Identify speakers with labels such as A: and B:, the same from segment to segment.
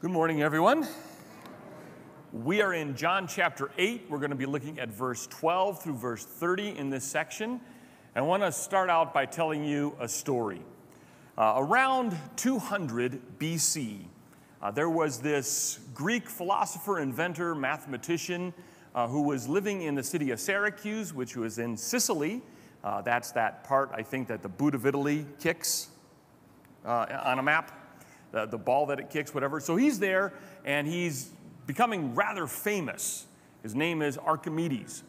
A: Good morning, everyone. We are in John chapter 8. We're going to be looking at verse 12 through verse 30 in this section. I want to start out by telling you a story. Uh, around 200 BC, uh, there was this Greek philosopher, inventor, mathematician uh, who was living in the city of Syracuse, which was in Sicily. Uh, that's that part, I think, that the boot of Italy kicks uh, on a map the, the ball that it kicks, whatever. So he's there and he's becoming rather famous. His name is Archimedes.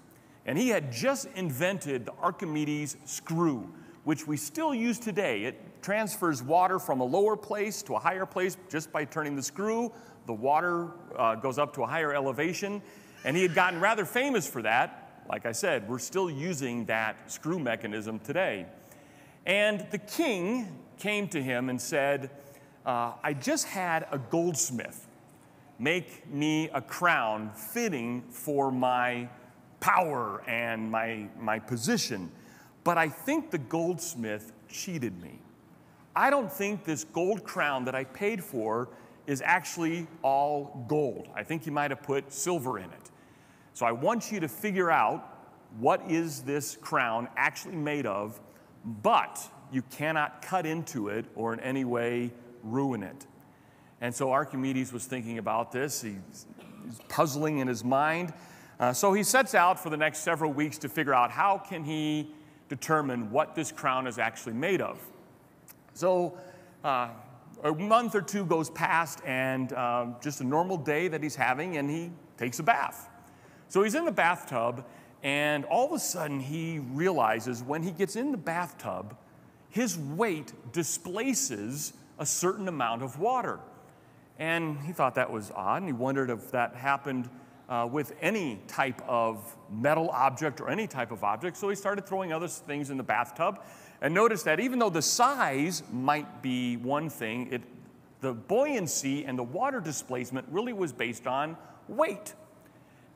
A: And he had just invented the Archimedes screw, which we still use today. It transfers water from a lower place to a higher place just by turning the screw. The water uh, goes up to a higher elevation. And he had gotten rather famous for that. Like I said, we're still using that screw mechanism today. And the king came to him and said, uh, I just had a goldsmith make me a crown fitting for my power and my, my position. But I think the goldsmith cheated me. I don't think this gold crown that I paid for is actually all gold. I think he might have put silver in it. So I want you to figure out what is this crown actually made of, but you cannot cut into it or in any way ruin it. And so Archimedes was thinking about this. He's, puzzling in his mind. Uh, so he sets out for the next several weeks to figure out how can he determine what this crown is actually made of. So uh, a month or two goes past, and uh, just a normal day that he's having, and he takes a bath. So he's in the bathtub, and all of a sudden he realizes when he gets in the bathtub, his weight displaces a certain amount of water. And he thought that was odd, and he wondered if that happened uh, with any type of metal object or any type of object. So he started throwing other things in the bathtub and noticed that even though the size might be one thing, it, the buoyancy and the water displacement really was based on weight.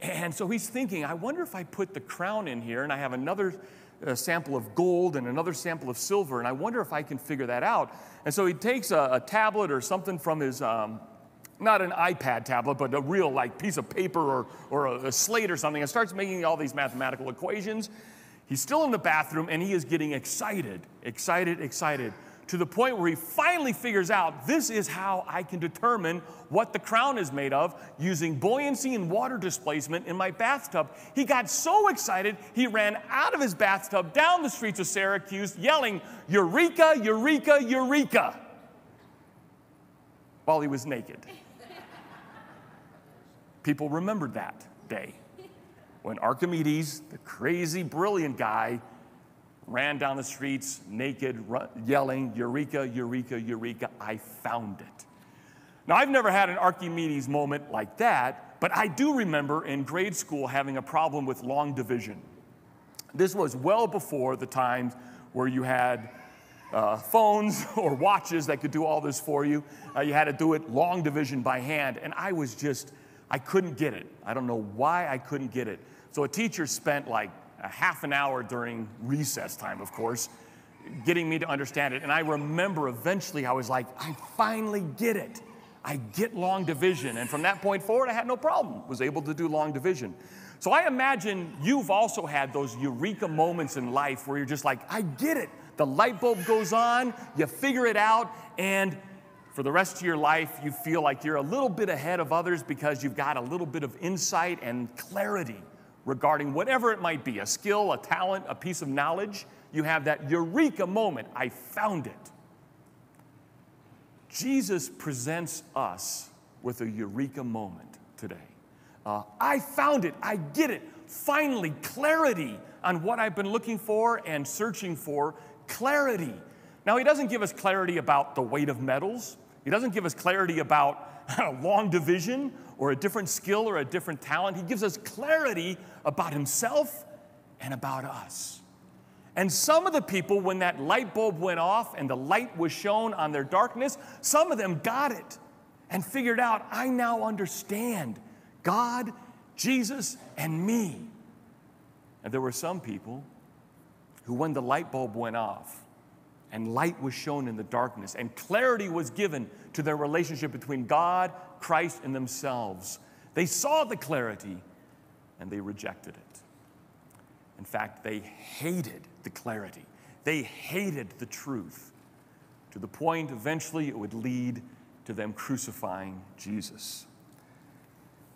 A: And so he's thinking, I wonder if I put the crown in here and I have another a sample of gold and another sample of silver, and I wonder if I can figure that out. And so he takes a, a tablet or something from his, um, not an iPad tablet, but a real like piece of paper or, or a, a slate or something, and starts making all these mathematical equations. He's still in the bathroom and he is getting excited, excited, excited to the point where he finally figures out this is how I can determine what the crown is made of using buoyancy and water displacement in my bathtub. He got so excited, he ran out of his bathtub down the streets of Syracuse yelling, Eureka, Eureka, Eureka, while he was naked. People remembered that day when Archimedes, the crazy, brilliant guy, ran down the streets naked, yelling, Eureka, Eureka, Eureka, I found it. Now, I've never had an Archimedes moment like that, but I do remember in grade school having a problem with long division. This was well before the times where you had uh, phones or watches that could do all this for you. Uh, you had to do it long division by hand, and I was just, I couldn't get it. I don't know why I couldn't get it. So a teacher spent like a half an hour during recess time, of course, getting me to understand it. And I remember eventually I was like, I finally get it. I get long division. And from that point forward, I had no problem, was able to do long division. So I imagine you've also had those eureka moments in life where you're just like, I get it. The light bulb goes on, you figure it out, and for the rest of your life, you feel like you're a little bit ahead of others because you've got a little bit of insight and clarity regarding whatever it might be a skill, a talent, a piece of knowledge. You have that eureka moment. I found it. Jesus presents us with a eureka moment today. Uh, I found it. I get it. Finally, clarity on what I've been looking for and searching for. Clarity. Now, he doesn't give us clarity about the weight of metals. He doesn't give us clarity about a long division or a different skill or a different talent. He gives us clarity about himself and about us. And some of the people, when that light bulb went off and the light was shown on their darkness, some of them got it and figured out, I now understand God, Jesus, and me. And there were some people who, when the light bulb went off and light was shown in the darkness, and clarity was given to their relationship between God, Christ, and themselves. They saw the clarity and they rejected it. In fact, they hated the clarity, they hated the truth to the point eventually it would lead to them crucifying Jesus.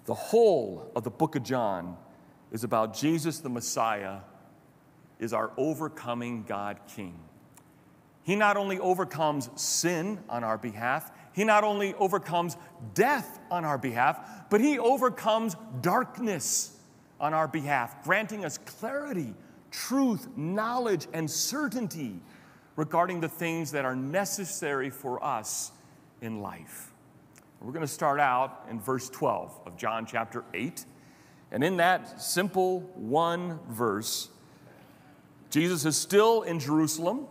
A: The whole of the book of John is about Jesus the Messiah is our overcoming God King. He not only overcomes sin on our behalf, he not only overcomes death on our behalf, but he overcomes darkness on our behalf, granting us clarity, truth, knowledge, and certainty regarding the things that are necessary for us in life. We're going to start out in verse 12 of John chapter 8. And in that simple one verse, Jesus is still in Jerusalem.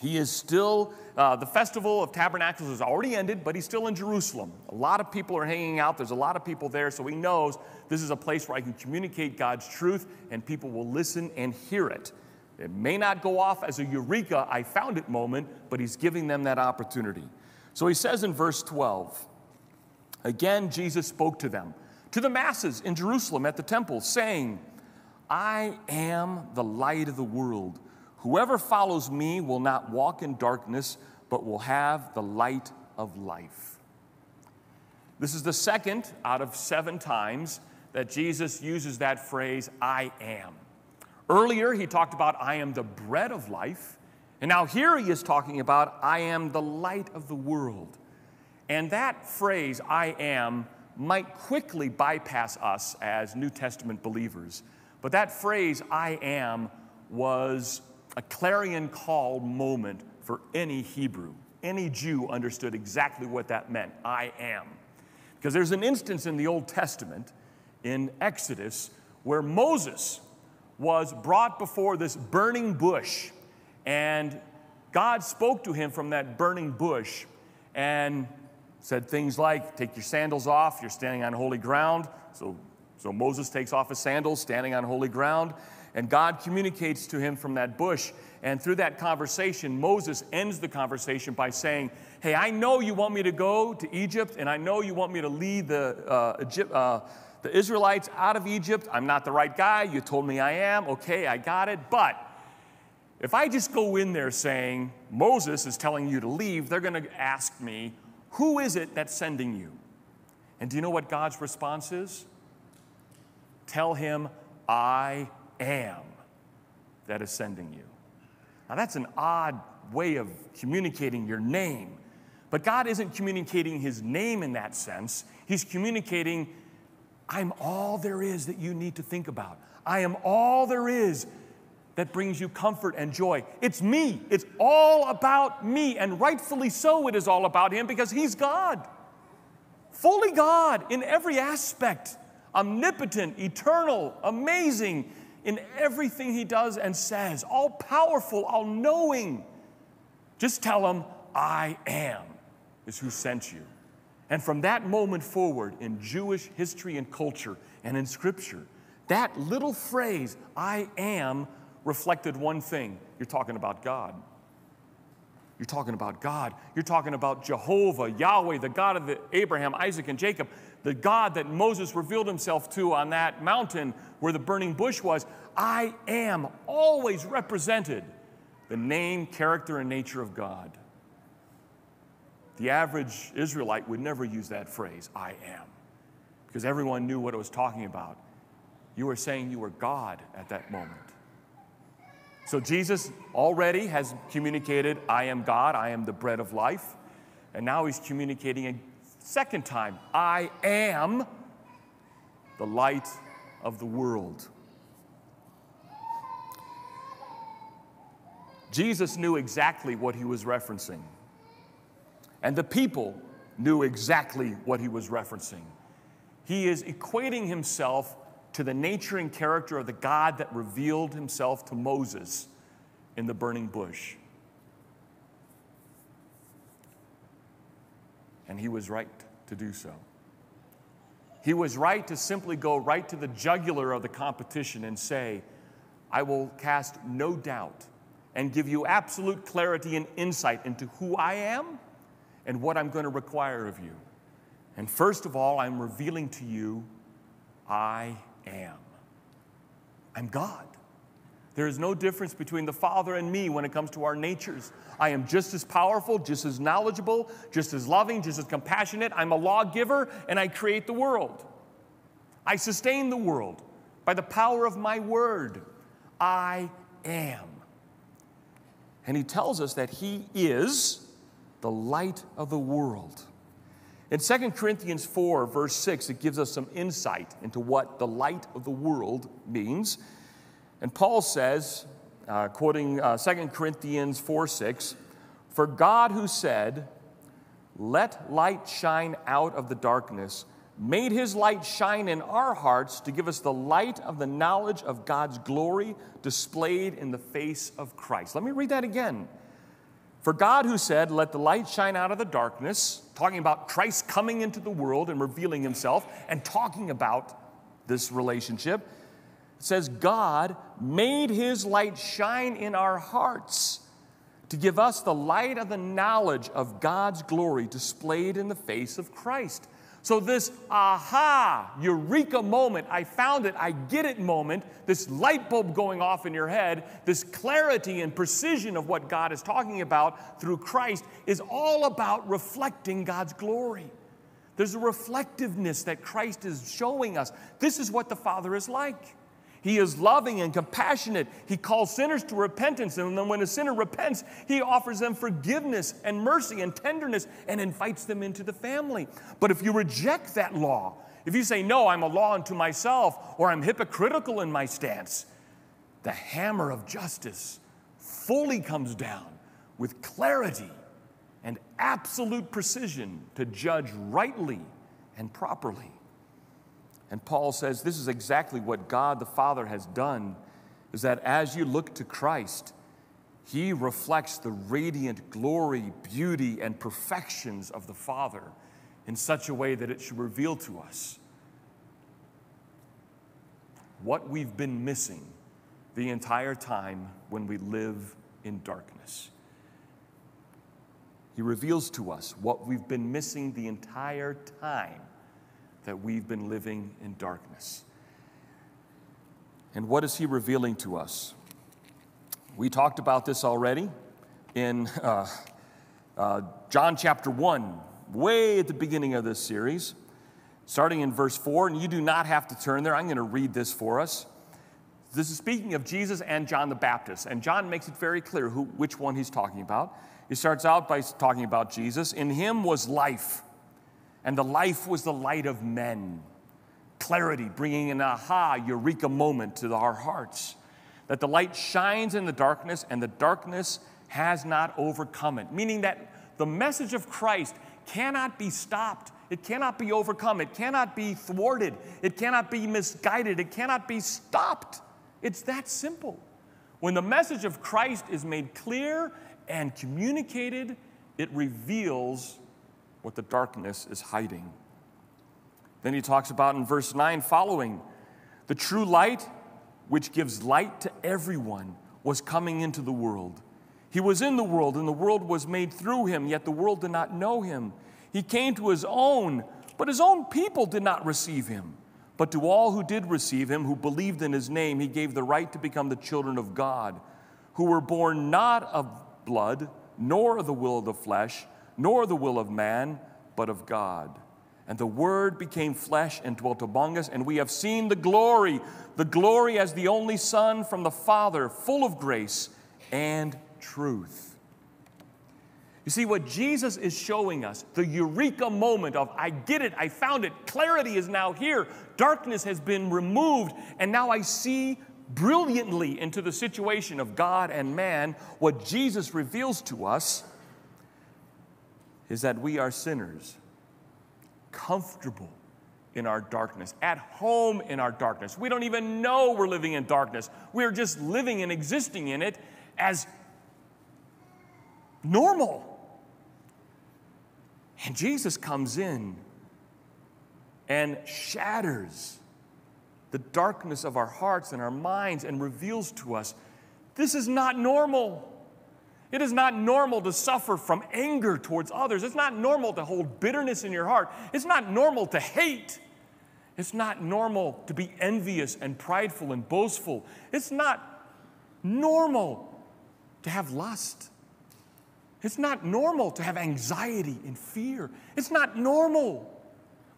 A: He is still, uh, the festival of tabernacles has already ended, but he's still in Jerusalem. A lot of people are hanging out. There's a lot of people there, so he knows this is a place where I can communicate God's truth and people will listen and hear it. It may not go off as a eureka, I found it moment, but he's giving them that opportunity. So he says in verse 12, again, Jesus spoke to them, to the masses in Jerusalem at the temple, saying, I am the light of the world. Whoever follows me will not walk in darkness, but will have the light of life. This is the second out of seven times that Jesus uses that phrase, I am. Earlier, he talked about, I am the bread of life. And now here he is talking about, I am the light of the world. And that phrase, I am, might quickly bypass us as New Testament believers. But that phrase, I am, was a clarion call moment for any Hebrew. Any Jew understood exactly what that meant I am. Because there's an instance in the Old Testament, in Exodus, where Moses was brought before this burning bush and God spoke to him from that burning bush and said things like, Take your sandals off, you're standing on holy ground. So, so Moses takes off his sandals, standing on holy ground, and God communicates to him from that bush. And through that conversation, Moses ends the conversation by saying, Hey, I know you want me to go to Egypt, and I know you want me to lead the, uh, Egypt, uh, the Israelites out of Egypt. I'm not the right guy. You told me I am. Okay, I got it. But if I just go in there saying, Moses is telling you to leave, they're going to ask me, Who is it that's sending you? And do you know what God's response is? Tell him, I am that is sending you. Now, that's an odd way of communicating your name. But God isn't communicating his name in that sense. He's communicating, I'm all there is that you need to think about. I am all there is that brings you comfort and joy. It's me. It's all about me. And rightfully so, it is all about Him because He's God. Fully God in every aspect, omnipotent, eternal, amazing in everything He does and says, all powerful, all knowing. Just tell Him, I am, is who sent you. And from that moment forward in Jewish history and culture and in Scripture, that little phrase, I am, reflected one thing you're talking about God. You're talking about God. You're talking about Jehovah, Yahweh, the God of the Abraham, Isaac, and Jacob, the God that Moses revealed himself to on that mountain where the burning bush was. I am always represented the name, character, and nature of God. The average Israelite would never use that phrase, I am, because everyone knew what it was talking about. You were saying you were God at that moment. So Jesus already has communicated, I am God, I am the bread of life. And now he's communicating second time, I am the light of the world. Jesus knew exactly what he was referencing. And the people knew exactly what he was referencing. He is equating himself to the nature and character of the God that revealed himself to Moses in the burning bush. And he was right to do so. He was right to simply go right to the jugular of the competition and say, I will cast no doubt and give you absolute clarity and insight into who I am and what I'm going to require of you. And first of all, I'm revealing to you, I am. I'm God. There is no difference between the Father and me when it comes to our natures. I am just as powerful, just as knowledgeable, just as loving, just as compassionate. I'm a lawgiver and I create the world. I sustain the world by the power of my word. I am. And he tells us that he is the light of the world. In 2 Corinthians 4, verse 6, it gives us some insight into what the light of the world means. And Paul says, uh, quoting uh, 2 Corinthians 4 6, For God who said, Let light shine out of the darkness, made his light shine in our hearts to give us the light of the knowledge of God's glory displayed in the face of Christ. Let me read that again. For God, who said, Let the light shine out of the darkness, talking about Christ coming into the world and revealing himself and talking about this relationship, it says, God made his light shine in our hearts to give us the light of the knowledge of God's glory displayed in the face of Christ. So, this aha, eureka moment, I found it, I get it moment, this light bulb going off in your head, this clarity and precision of what God is talking about through Christ is all about reflecting God's glory. There's a reflectiveness that Christ is showing us. This is what the Father is like. He is loving and compassionate. He calls sinners to repentance. And then when a sinner repents, he offers them forgiveness and mercy and tenderness and invites them into the family. But if you reject that law, if you say, No, I'm a law unto myself, or I'm hypocritical in my stance, the hammer of justice fully comes down with clarity and absolute precision to judge rightly and properly. And Paul says this is exactly what God the Father has done is that as you look to Christ, he reflects the radiant glory, beauty, and perfections of the Father in such a way that it should reveal to us what we've been missing the entire time when we live in darkness. He reveals to us what we've been missing the entire time that we've been living in darkness. And what is he revealing to us? We talked about this already in uh, uh, John chapter 1, way at the beginning of this series, starting in verse 4. And you do not have to turn there, I'm going to read this for us. This is speaking of Jesus and John the Baptist. And John makes it very clear who, which one he's talking about. He starts out by talking about Jesus. In him was life and the life was the light of men. Clarity, bringing an aha, eureka moment to our hearts. That the light shines in the darkness, and the darkness has not overcome it. Meaning that the message of Christ cannot be stopped. It cannot be overcome. It cannot be thwarted. It cannot be misguided. It cannot be stopped. It's that simple. When the message of Christ is made clear and communicated, it reveals what the darkness is hiding. Then he talks about in verse 9 following the true light, which gives light to everyone, was coming into the world. He was in the world, and the world was made through him, yet the world did not know him. He came to his own, but his own people did not receive him. But to all who did receive him, who believed in his name, he gave the right to become the children of God, who were born not of blood, nor of the will of the flesh nor the will of man, but of God. And the Word became flesh and dwelt among us, and we have seen the glory, the glory as the only Son from the Father, full of grace and truth. You see, what Jesus is showing us, the eureka moment of, I get it, I found it, clarity is now here, darkness has been removed, and now I see brilliantly into the situation of God and man. What Jesus reveals to us is that we are sinners, comfortable in our darkness, at home in our darkness. We don't even know we're living in darkness. We're just living and existing in it as normal. And Jesus comes in and shatters the darkness of our hearts and our minds and reveals to us This is not normal. It is not normal to suffer from anger towards others. It's not normal to hold bitterness in your heart. It's not normal to hate. It's not normal to be envious and prideful and boastful. It's not normal to have lust. It's not normal to have anxiety and fear. It's not normal.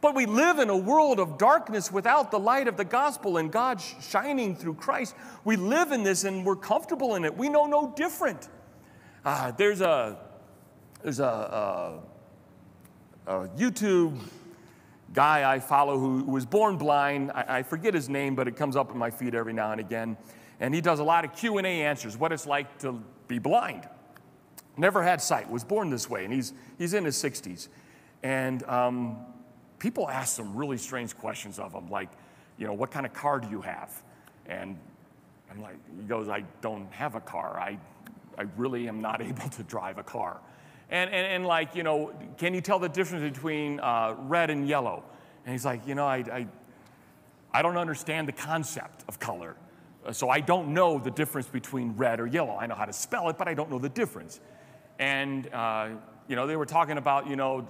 A: But we live in a world of darkness without the light of the gospel and God shining through Christ. We live in this and we're comfortable in it. We know no different. Uh, there's a, there's a, a, a, YouTube guy I follow who was born blind. I, I forget his name, but it comes up in my feed every now and again. And he does a lot of Q&A answers, what it's like to be blind. Never had sight, was born this way, and he's, he's in his 60s. And um, people ask some really strange questions of him, like, you know, what kind of car do you have? And I'm like, he goes, I don't have a car. I, I really am not able to drive a car. And, and, and like, you know, can you tell the difference between uh, red and yellow? And he's like, you know, I, I, I don't understand the concept of color. So I don't know the difference between red or yellow. I know how to spell it, but I don't know the difference. And, uh, you know, they were talking about, you know,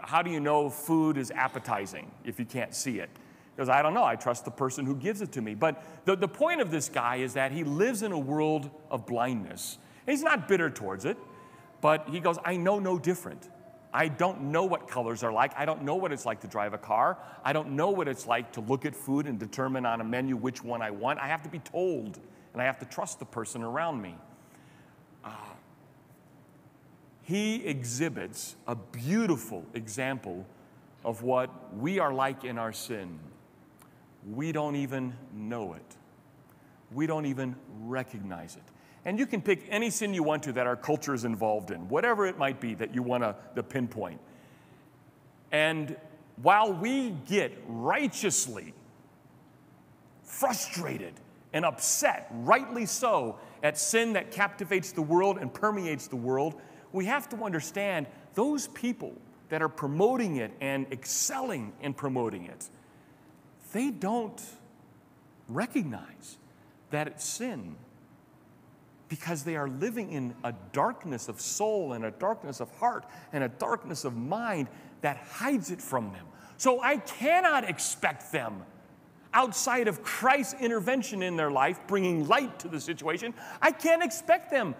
A: how do you know food is appetizing if you can't see it? Because I don't know, I trust the person who gives it to me. But the, the point of this guy is that he lives in a world of blindness. He's not bitter towards it, but he goes, I know no different. I don't know what colors are like. I don't know what it's like to drive a car. I don't know what it's like to look at food and determine on a menu which one I want. I have to be told, and I have to trust the person around me. Uh, he exhibits a beautiful example of what we are like in our sin. We don't even know it, we don't even recognize it. And you can pick any sin you want to that our culture is involved in, whatever it might be that you want to pinpoint. And while we get righteously frustrated and upset, rightly so, at sin that captivates the world and permeates the world, we have to understand those people that are promoting it and excelling in promoting it, they don't recognize that it's sin because they are living in a darkness of soul and a darkness of heart and a darkness of mind that hides it from them. So I cannot expect them outside of Christ's intervention in their life, bringing light to the situation. I can't expect them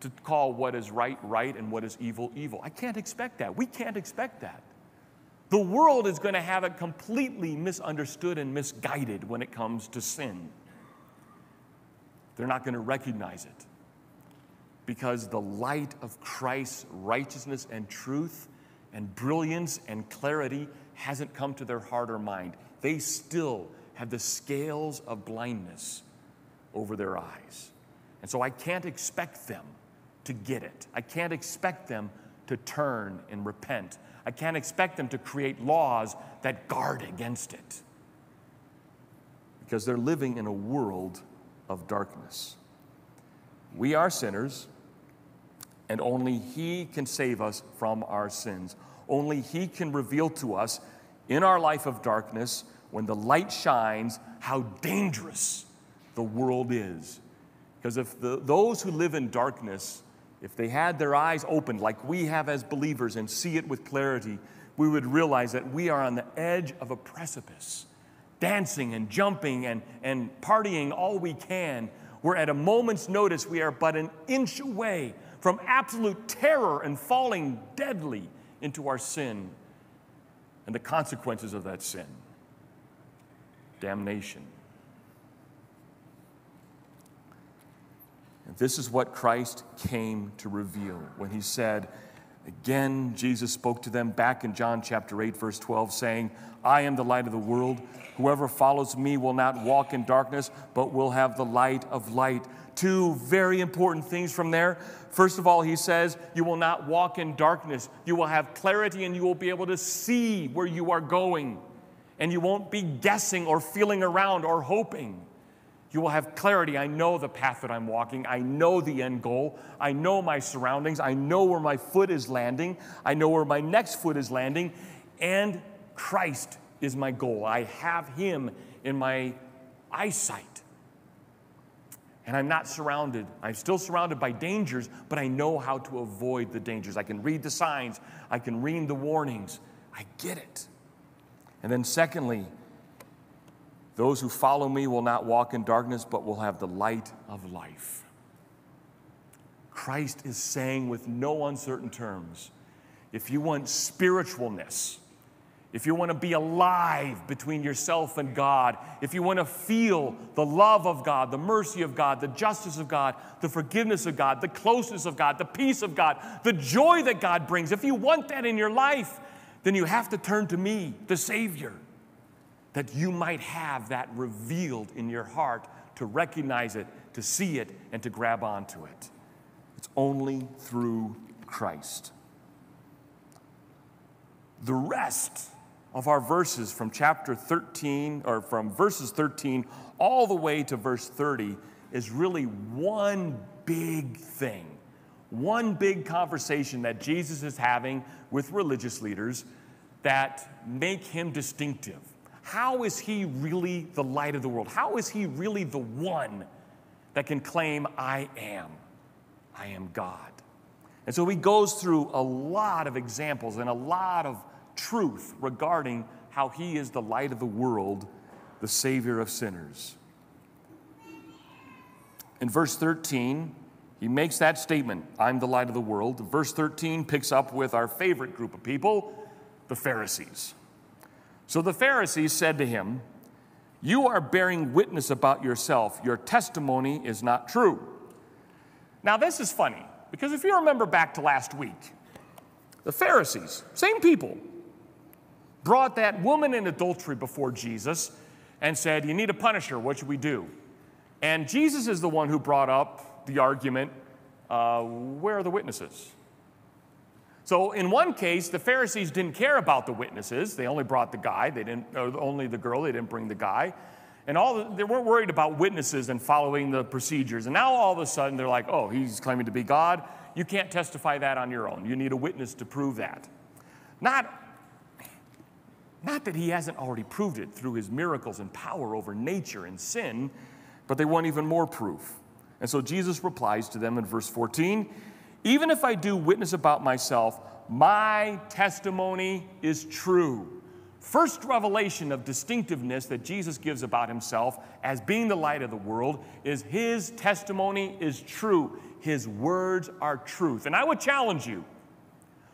A: to call what is right, right, and what is evil, evil. I can't expect that. We can't expect that. The world is going to have it completely misunderstood and misguided when it comes to sin. They're not going to recognize it because the light of Christ's righteousness and truth and brilliance and clarity hasn't come to their heart or mind. They still have the scales of blindness over their eyes. And so I can't expect them to get it. I can't expect them to turn and repent. I can't expect them to create laws that guard against it because they're living in a world of darkness. We are sinners, and only He can save us from our sins. Only He can reveal to us in our life of darkness, when the light shines, how dangerous the world is. Because if the, those who live in darkness if they had their eyes opened like we have as believers and see it with clarity, we would realize that we are on the edge of a precipice, dancing and jumping and, and partying all we can. We're at a moment's notice, we are but an inch away from absolute terror and falling deadly into our sin and the consequences of that sin damnation. And this is what Christ came to reveal when he said, Again, Jesus spoke to them back in John chapter 8, verse 12, saying, I am the light of the world. Whoever follows me will not walk in darkness, but will have the light of light. Two very important things from there. First of all, he says, You will not walk in darkness. You will have clarity and you will be able to see where you are going. And you won't be guessing or feeling around or hoping. You will have clarity. I know the path that I'm walking. I know the end goal. I know my surroundings. I know where my foot is landing. I know where my next foot is landing. And Christ is my goal. I have Him in my eyesight. and I'm not surrounded. I'm still surrounded by dangers, but I know how to avoid the dangers. I can read the signs, I can read the warnings. I get it. And then, secondly, those who follow me will not walk in darkness, but will have the light of life. Christ is saying with no uncertain terms if you want spiritualness, if you want to be alive between yourself and God, if you want to feel the love of God, the mercy of God, the justice of God, the forgiveness of God, the closeness of God, the peace of God, the joy that God brings, if you want that in your life, then you have to turn to me, the Savior, that you might have that revealed in your heart to recognize it, to see it, and to grab onto it. It's only through Christ. The rest of our verses from chapter 13, or from verses 13 all the way to verse 30, is really one big thing, one big conversation that Jesus is having with religious leaders that make him distinctive. How is he really the light of the world? How is he really the one that can claim, I am? I am God. And so he goes through a lot of examples and a lot of truth regarding how he is the light of the world, the Savior of sinners. In verse 13, he makes that statement, I'm the light of the world. Verse 13 picks up with our favorite group of people, the Pharisees. So the Pharisees said to him, You are bearing witness about yourself. Your testimony is not true. Now, this is funny because if you remember back to last week, the Pharisees, same people, brought that woman in adultery before Jesus and said, You need to punish her. What should we do? And Jesus is the one who brought up the argument uh, where are the witnesses? So, in one case, the Pharisees didn't care about the witnesses. They only brought the guy, they didn't, only the girl, they didn't bring the guy. And all the, they weren't worried about witnesses and following the procedures. And now all of a sudden they're like, oh, he's claiming to be God. You can't testify that on your own. You need a witness to prove that. Not not that he hasn't already proved it through his miracles and power over nature and sin, but they want even more proof. And so Jesus replies to them in verse 14 Even if I do witness about myself, my testimony is true. First revelation of distinctiveness that Jesus gives about himself as being the light of the world is his testimony is true. His words are truth. And I would challenge you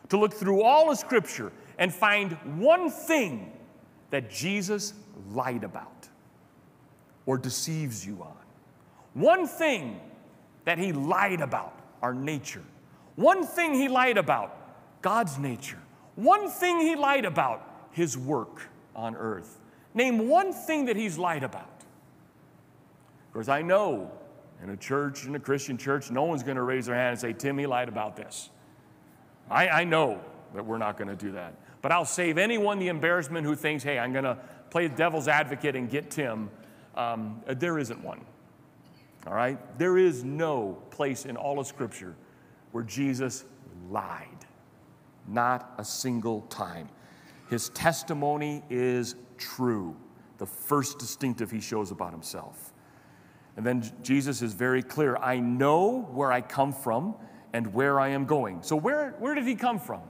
A: to look through all of Scripture and find one thing that Jesus lied about or deceives you on. One thing that he lied about, our nature. One thing he lied about, God's nature. One thing he lied about, his work on earth. Name one thing that he's lied about. Of course, I know in a church, in a Christian church, no one's going to raise their hand and say, Tim, he lied about this. I, I know that we're not going to do that. But I'll save anyone the embarrassment who thinks, hey, I'm going to play the devil's advocate and get Tim. Um, there isn't one. All right? There is no place in all of Scripture where Jesus lied. Not a single time. His testimony is true, the first distinctive he shows about himself. And then Jesus is very clear I know where I come from and where I am going. So, where, where did he come from?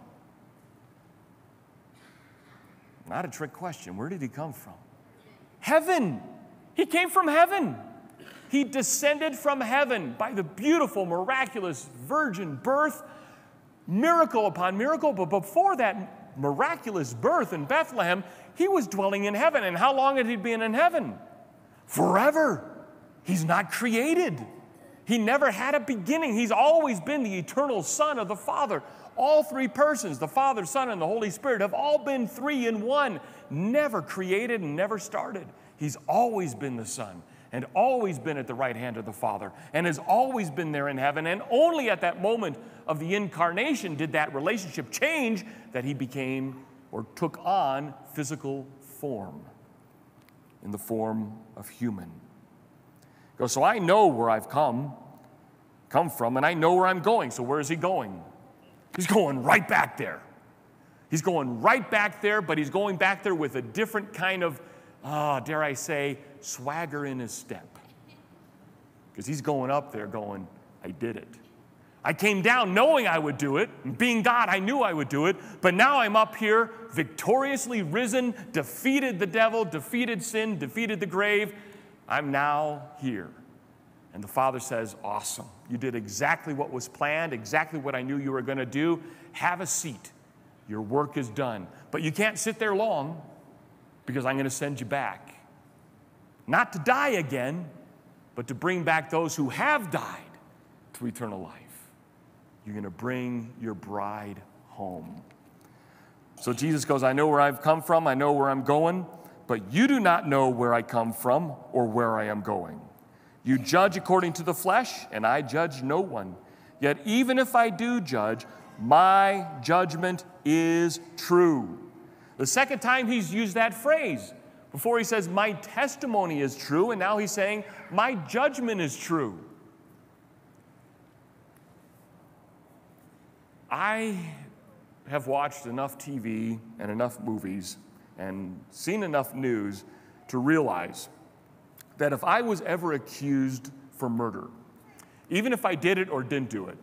A: Not a trick question. Where did he come from? Heaven. He came from heaven. He descended from heaven by the beautiful, miraculous virgin birth, miracle upon miracle. But before that miraculous birth in Bethlehem, he was dwelling in heaven. And how long had he been in heaven? Forever. He's not created. He never had a beginning. He's always been the eternal Son of the Father. All three persons, the Father, Son, and the Holy Spirit, have all been three in one, never created and never started. He's always been the Son and always been at the right hand of the Father and has always been there in heaven. And only at that moment of the incarnation did that relationship change that he became or took on physical form in the form of human. So I know where I've come, come from, and I know where I'm going. So where is he going? He's going right back there. He's going right back there, but he's going back there with a different kind of, oh, dare I say, swagger in his step. Because he's going up there going, I did it. I came down knowing I would do it. And being God, I knew I would do it. But now I'm up here, victoriously risen, defeated the devil, defeated sin, defeated the grave. I'm now here. And the father says, Awesome. You did exactly what was planned, exactly what I knew you were going to do. Have a seat. Your work is done. But you can't sit there long because I'm going to send you back. Not to die again, but to bring back those who have died to eternal life. You're going to bring your bride home. So Jesus goes, I know where I've come from, I know where I'm going, but you do not know where I come from or where I am going. You judge according to the flesh, and I judge no one. Yet even if I do judge, my judgment is true. The second time he's used that phrase. Before he says, My testimony is true, and now he's saying, My judgment is true. I have watched enough TV and enough movies and seen enough news to realize that if I was ever accused for murder, even if I did it or didn't do it,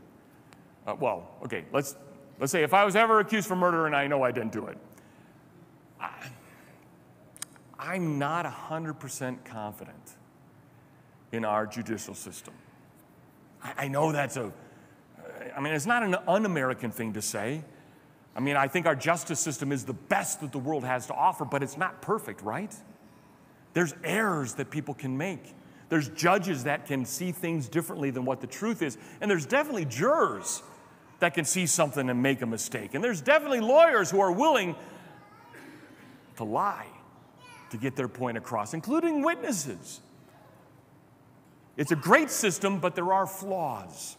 A: uh, well, okay, let's, let's say if I was ever accused for murder and I know I didn't do it, I, I'm not 100% confident in our judicial system. I, I know that's a, I mean, it's not an un American thing to say. I mean, I think our justice system is the best that the world has to offer, but it's not perfect, right? There's errors that people can make. There's judges that can see things differently than what the truth is. And there's definitely jurors that can see something and make a mistake. And there's definitely lawyers who are willing to lie to get their point across, including witnesses. It's a great system, but there are flaws.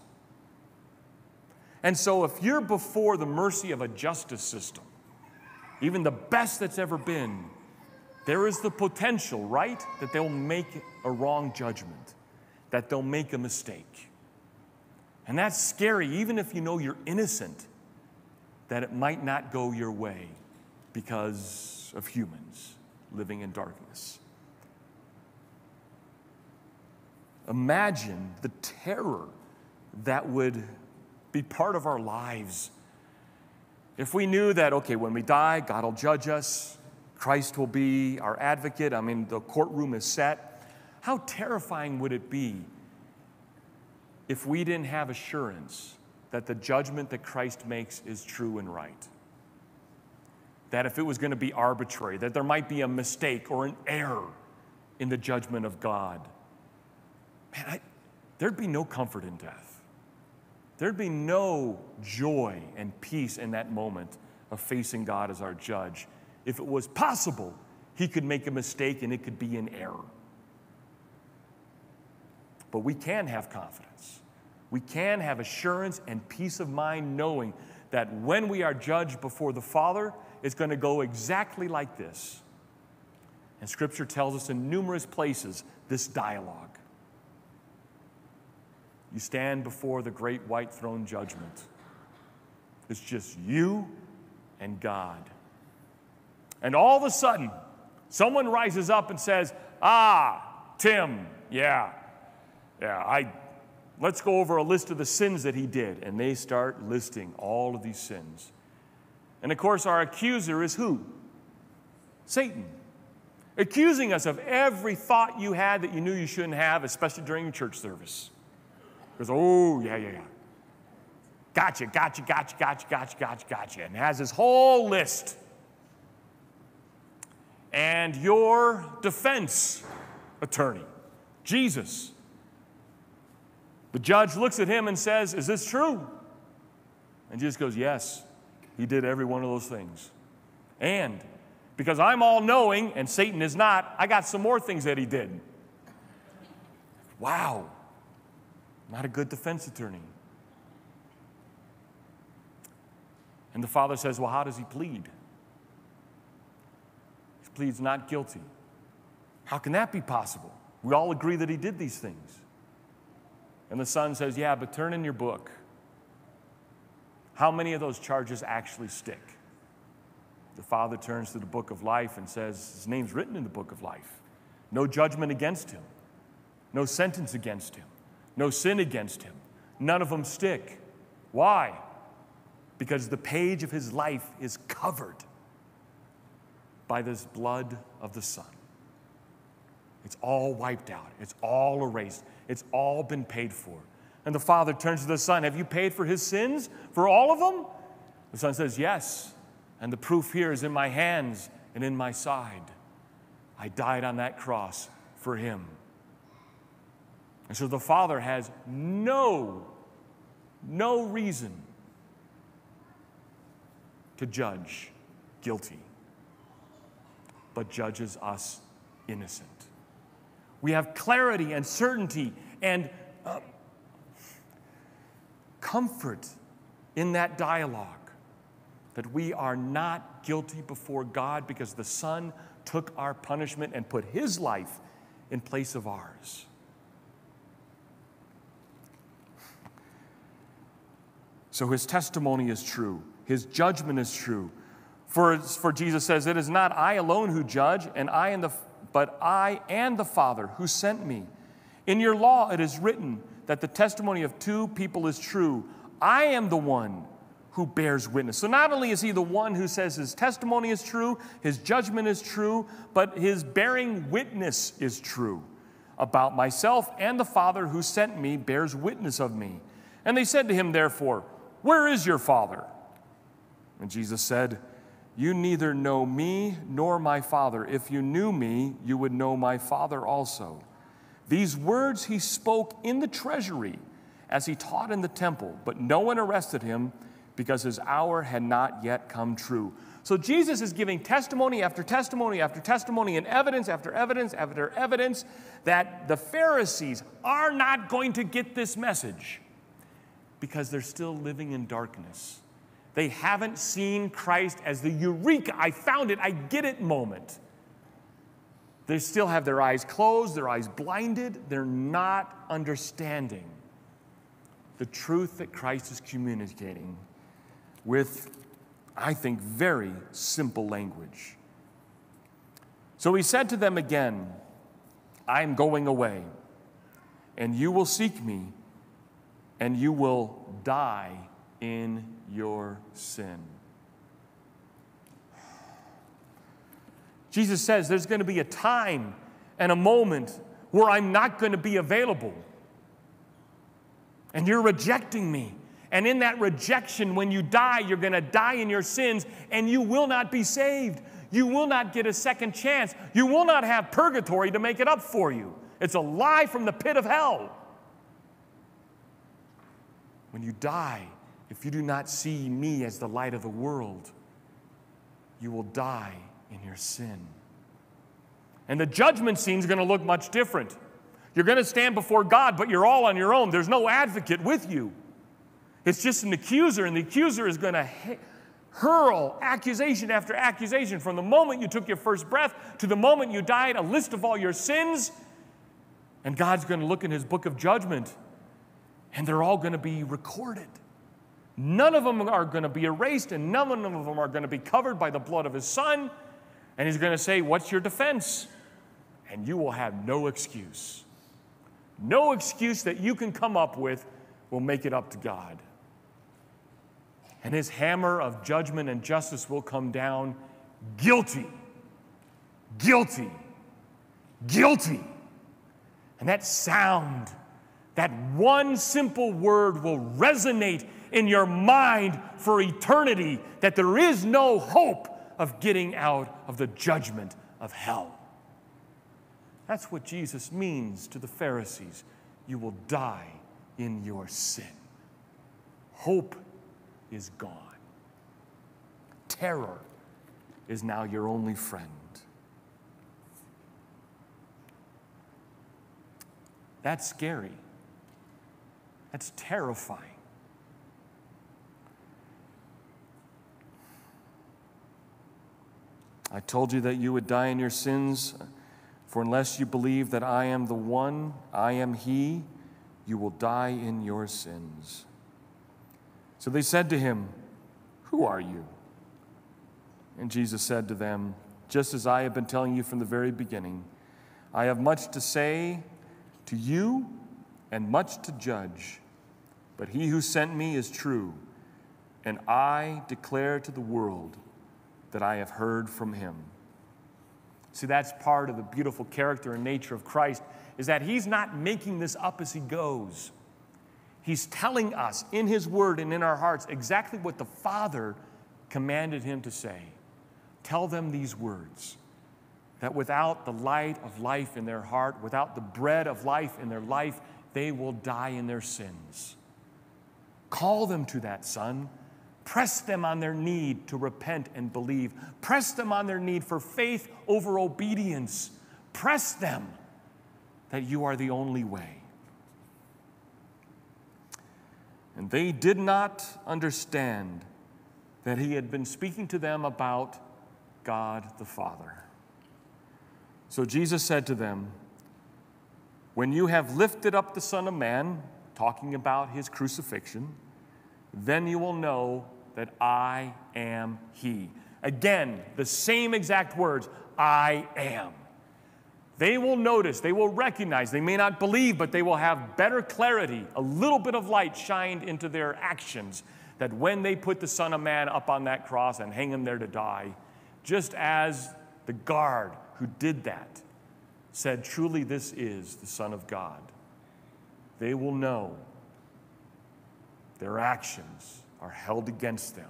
A: And so, if you're before the mercy of a justice system, even the best that's ever been, there is the potential, right, that they'll make a wrong judgment, that they'll make a mistake. And that's scary, even if you know you're innocent, that it might not go your way because of humans living in darkness. Imagine the terror that would be part of our lives. If we knew that, okay, when we die, God will judge us, Christ will be our advocate, I mean, the courtroom is set, how terrifying would it be if we didn't have assurance that the judgment that Christ makes is true and right? That if it was going to be arbitrary, that there might be a mistake or an error in the judgment of God, man, I, there'd be no comfort in death. There'd be no joy and peace in that moment of facing God as our judge. If it was possible, he could make a mistake and it could be an error. But we can have confidence. We can have assurance and peace of mind knowing that when we are judged before the Father, it's going to go exactly like this. And Scripture tells us in numerous places this dialogue. You stand before the great white throne judgment. It's just you and God. And all of a sudden, someone rises up and says, Ah, Tim, yeah, yeah, I, let's go over a list of the sins that he did. And they start listing all of these sins. And of course, our accuser is who? Satan. Accusing us of every thought you had that you knew you shouldn't have, especially during a church service goes, oh, yeah, yeah, yeah. Gotcha, gotcha, gotcha, gotcha, gotcha, gotcha, gotcha. And has his whole list. And your defense attorney, Jesus, the judge looks at him and says, Is this true? And Jesus goes, Yes, he did every one of those things. And because I'm all knowing and Satan is not, I got some more things that he did. Wow. Not a good defense attorney. And the father says, Well, how does he plead? Pleads not guilty. How can that be possible? We all agree that he did these things. And the son says, Yeah, but turn in your book. How many of those charges actually stick? The father turns to the book of life and says, His name's written in the book of life. No judgment against him, no sentence against him. no sin against him. None of them stick. Why? Because the page of his life is covered by this blood of the Son. It's all wiped out, it's all erased, it's all been paid for. And the Father turns to the Son Have you paid for his sins? For all of them? The Son says, Yes. And the proof here is in my hands and in my side. I died on that cross for him. And so the Father has no, no reason to judge guilty, but judges us innocent. We have clarity and certainty and uh, comfort in that dialogue that we are not guilty before God because the Son took our punishment and put His life in place of ours. So His testimony is true, His judgment is true. For, for Jesus says, It is not I alone who judge, and I and the but I and the Father who sent me. In your law it is written that the testimony of two people is true. I am the one who bears witness. So not only is he the one who says his testimony is true, his judgment is true, but his bearing witness is true about myself and the Father who sent me bears witness of me. And they said to him, therefore, Where is your Father? And Jesus said, you neither know me nor my Father. If you knew me, you would know my Father also. These words he spoke in the treasury as he taught in the temple, but no one arrested him because his hour had not yet come true. So Jesus is giving testimony after testimony after testimony and evidence after evidence after evidence that the Pharisees are not going to get this message because they're still living in darkness. They haven't seen Christ as the eureka, I found it, I get it moment. They still have their eyes closed, their eyes blinded. They're not understanding the truth that Christ is communicating with, I think, very simple language. So he said to them again, I'm going away, and you will seek me, and you will die in your sin. Jesus says there's going to be a time and a moment where I'm not going to be available. And you're rejecting me. And in that rejection, when you die, you're going to die in your sins and you will not be saved. You will not get a second chance. You will not have purgatory to make it up for you. It's a lie from the pit of hell. When you die, if you do not see me as the light of the world, you will die in your sin. And the judgment scene is going to look much different. You're going to stand before God, but you're all on your own. There's no advocate with you. It's just an accuser, and the accuser is going to hurl accusation after accusation from the moment you took your first breath to the moment you died, a list of all your sins. And God's going to look in his book of judgment, and they're all going to be recorded. None of them are going to be erased, and none of them are going to be covered by the blood of his son. And he's going to say, What's your defense? And you will have no excuse. No excuse that you can come up with will make it up to God. And his hammer of judgment and justice will come down guilty, guilty, guilty. And that sound, that one simple word will resonate in your mind for eternity that there is no hope of getting out of the judgment of hell. That's what Jesus means to the Pharisees. You will die in your sin. Hope is gone. Terror is now your only friend. That's scary. That's terrifying. I told you that you would die in your sins, for unless you believe that I am the one, I am He, you will die in your sins. So they said to him, Who are you? And Jesus said to them, Just as I have been telling you from the very beginning, I have much to say to you, and much to judge. But he who sent me is true, and I declare to the world that I have heard from him. See, that's part of the beautiful character and nature of Christ, is that he's not making this up as he goes. He's telling us in his word and in our hearts exactly what the Father commanded him to say. Tell them these words that without the light of life in their heart, without the bread of life in their life, they will die in their sins. Call them to that, son. Press them on their need to repent and believe. Press them on their need for faith over obedience. Press them that you are the only way. And they did not understand that he had been speaking to them about God the Father. So Jesus said to them, when you have lifted up the Son of Man, talking about his crucifixion, then you will know that I am he. Again, the same exact words I am. They will notice, they will recognize, they may not believe, but they will have better clarity, a little bit of light shined into their actions. That when they put the Son of Man up on that cross and hang him there to die, just as the guard who did that said, Truly, this is the Son of God. They will know their actions are held against them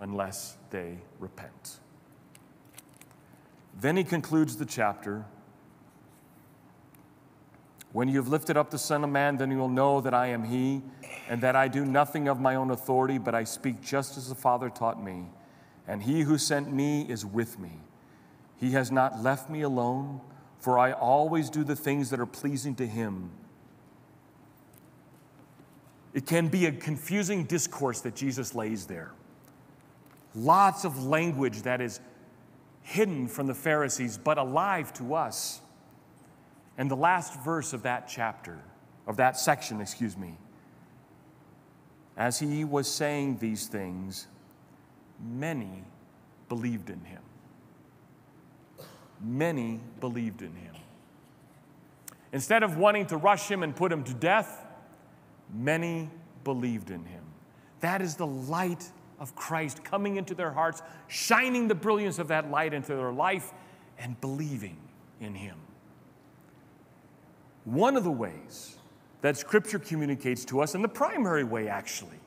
A: unless they repent. Then he concludes the chapter. When you have lifted up the Son of Man, then you will know that I am He, and that I do nothing of my own authority, but I speak just as the Father taught me. And He who sent me is with me. He has not left me alone for I always do the things that are pleasing to him. It can be a confusing discourse that Jesus lays there. Lots of language that is hidden from the Pharisees, but alive to us. And the last verse of that chapter, of that section, excuse me, as he was saying these things, many believed in him many believed in him. Instead of wanting to rush him and put him to death, many believed in him. That is the light of Christ coming into their hearts, shining the brilliance of that light into their life, and believing in him. One of the ways that Scripture communicates to us, and the primary way actually,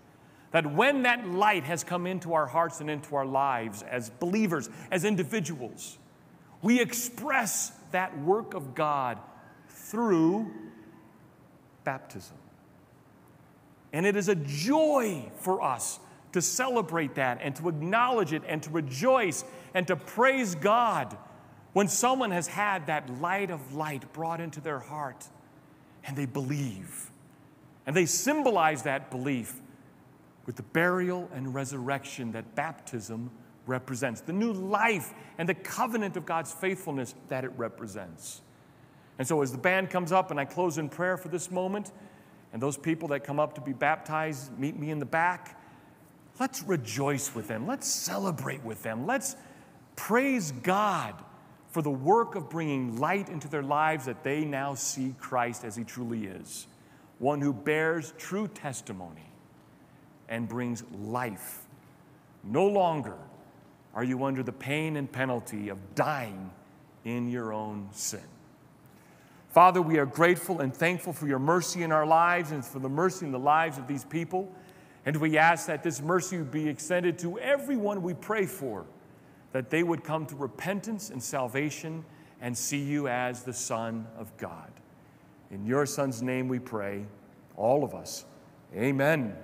A: that when that light has come into our hearts and into our lives as believers, as individuals, we express that work of God through baptism. And it is a joy for us to celebrate that and to acknowledge it and to rejoice and to praise God when someone has had that light of light brought into their heart and they believe. And they symbolize that belief with the burial and resurrection that baptism represents, the new life and the covenant of God's faithfulness that it represents. And so, as the band comes up and I close in prayer for this moment, and those people that come up to be baptized meet me in the back, let's rejoice with them. Let's celebrate with them. Let's praise God for the work of bringing light into their lives that they now see Christ as he truly is one who bears true testimony and brings life. No longer are you under the pain and penalty of dying in your own sin? Father, we are grateful and thankful for your mercy in our lives and for the mercy in the lives of these people. And we ask that this mercy be extended to everyone we pray for, that they would come to repentance and salvation and see you as the Son of God. In your Son's name we pray, all of us. Amen.